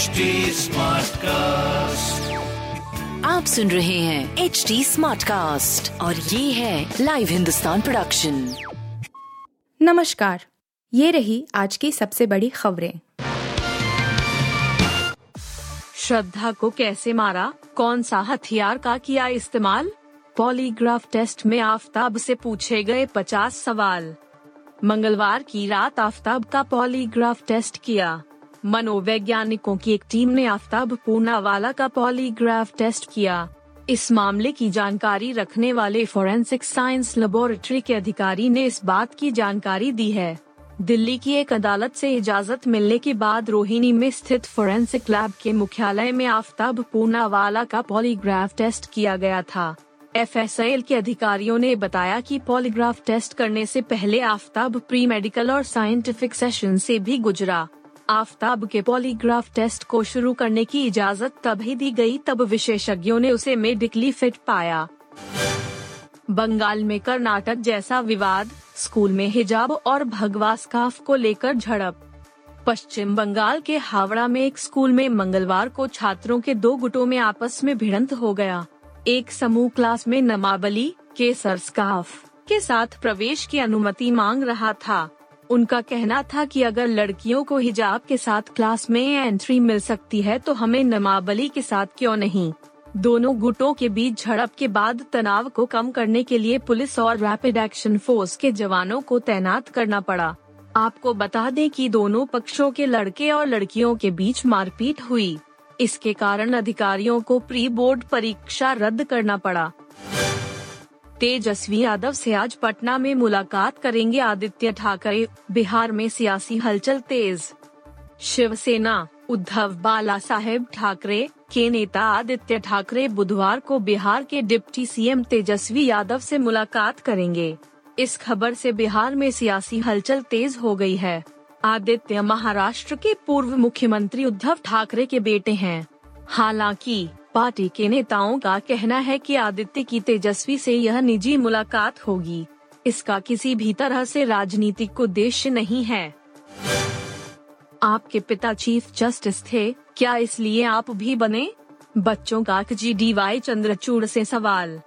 HD cast आप सुन रहे हैं एच डी स्मार्ट कास्ट और ये है लाइव हिंदुस्तान प्रोडक्शन नमस्कार ये रही आज की सबसे बड़ी खबरें। श्रद्धा को कैसे मारा? कौन सा हथियार का किया इस्तेमाल? पॉलीग्राफ टेस्ट में आफताब से पूछे गए 50 सवाल। मंगलवार की रात आफताब का पॉलीग्राफ टेस्ट किया। मनोवैज्ञानिकों की एक टीम ने आफ्ताब पूनावाला का पॉलीग्राफ टेस्ट किया। इस मामले की जानकारी रखने वाले फोरेंसिक साइंस लेबोरेटरी के अधिकारी ने इस बात की जानकारी दी है। दिल्ली की एक अदालत से इजाज़त मिलने के बाद रोहिणी में स्थित फोरेंसिक लैब के मुख्यालय में आफ्ताब पूनावाला का पॉलीग्राफ टेस्ट किया गया था। एफ़ के अधिकारियों ने बताया कि पॉलीग्राफ टेस्ट करने से पहले आफ्ताब प्री मेडिकल और साइंटिफिक सेशन से भी गुजरा। आफताब के पॉलीग्राफ टेस्ट को शुरू करने की इजाज़त तभी दी गई तब विशेषज्ञों ने उसे मेडिकली फिट पाया। बंगाल में कर्नाटक जैसा विवाद, स्कूल में हिजाब और भगवा स्काफ को लेकर झड़प। पश्चिम बंगाल के हावड़ा में एक स्कूल में मंगलवार को छात्रों के दो गुटों में आपस में भिड़ंत हो गया। एक समूह क्लास में नमाबली, केसर स्काफ के साथ प्रवेश की अनुमति मांग रहा था। उनका कहना था कि अगर लड़कियों को हिजाब के साथ क्लास में एंट्री मिल सकती है तो हमें नमाबली के साथ क्यों नहीं? दोनों गुटों के बीच झड़प के बाद तनाव को कम करने के लिए पुलिस और रैपिड एक्शन फोर्स के जवानों को तैनात करना पड़ा। आपको बता दें कि दोनों पक्षों के लड़के और लड़कियों के बीच मारपीट हुई। इसके कारण अधिकारियों को प्री बोर्ड परीक्षा रद्द करना पड़ा। तेजस्वी यादव से आज पटना में मुलाकात करेंगे आदित्य ठाकरे। बिहार में सियासी हलचल तेज। शिवसेना, उद्धव बाला साहेब ठाकरे के नेता आदित्य ठाकरे बुधवार को बिहार के डिप्टी सीएम तेजस्वी यादव से मुलाकात करेंगे। इस खबर से बिहार में सियासी हलचल तेज हो गई है। आदित्य महाराष्ट्र के पूर्व मुख्यमंत्री उद्धव ठाकरे के बेटे हैं। हालाँकि पार्टी के नेताओं का कहना है कि आदित्य की तेजस्वी से यह निजी मुलाकात होगी। इसका किसी भी तरह से राजनीतिक उद्देश्य नहीं है। आपके पिता चीफ जस्टिस थे, क्या इसलिए आप भी बने? बच्चों का जी डी वाई चंद्रचूड़ से सवाल।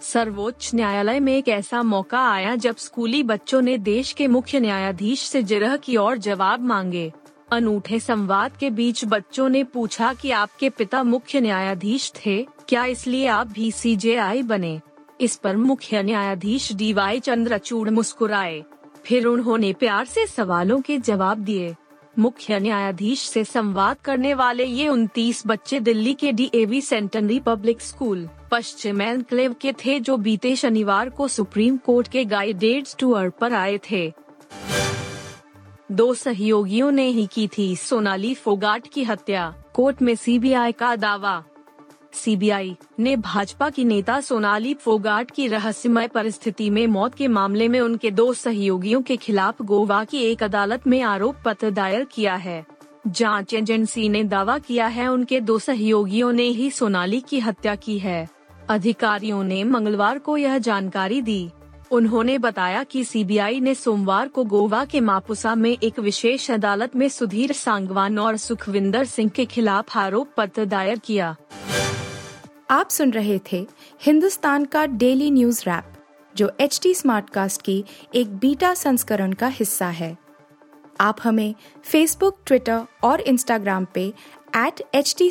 सर्वोच्च न्यायालय में एक ऐसा मौका आया जब स्कूली बच्चों ने देश के मुख्य न्यायाधीश से जिरह की और जवाब मांगे। अनूठे संवाद के बीच बच्चों ने पूछा कि आपके पिता मुख्य न्यायाधीश थे, क्या इसलिए आप भी सीजेआई बने? इस पर मुख्य न्यायाधीश डी वाई चंद्रचूड़ मुस्कुराए। फिर उन्होंने प्यार से सवालों के जवाब दिए। मुख्य न्यायाधीश से संवाद करने वाले ये उनतीस बच्चे दिल्ली के D centenary public school Paschim enclave के थे जो बीते शनिवार को सुप्रीम कोर्ट के गाइडेड टूर पर आए थे। दो सहयोगियों ने ही की थी सोनाली फोगाट की हत्या। कोर्ट में सीबीआई का दावा। सीबीआई ने भाजपा की नेता सोनाली फोगाट की रहस्यमय परिस्थिति में मौत के मामले में उनके दो सहयोगियों के खिलाफ गोवा की एक अदालत में आरोप पत्र दायर किया है। जाँच एजेंसी ने दावा किया है उनके दो सहयोगियों ने ही सोनाली की हत्या की है। अधिकारियों ने मंगलवार को यह जानकारी दी। उन्होंने बताया कि सीबीआई ने सोमवार को गोवा के मापुसा में एक विशेष अदालत में सुधीर सांगवान और सुखविंदर सिंह के खिलाफ आरोप पत्र दायर किया। आप सुन रहे थे हिंदुस्तान का डेली न्यूज़ रैप, जो एच टी स्मार्ट कास्ट की एक बीटा संस्करण का हिस्सा है। आप हमें फेसबुक ट्विटर और इंस्टाग्राम पे एट एच टी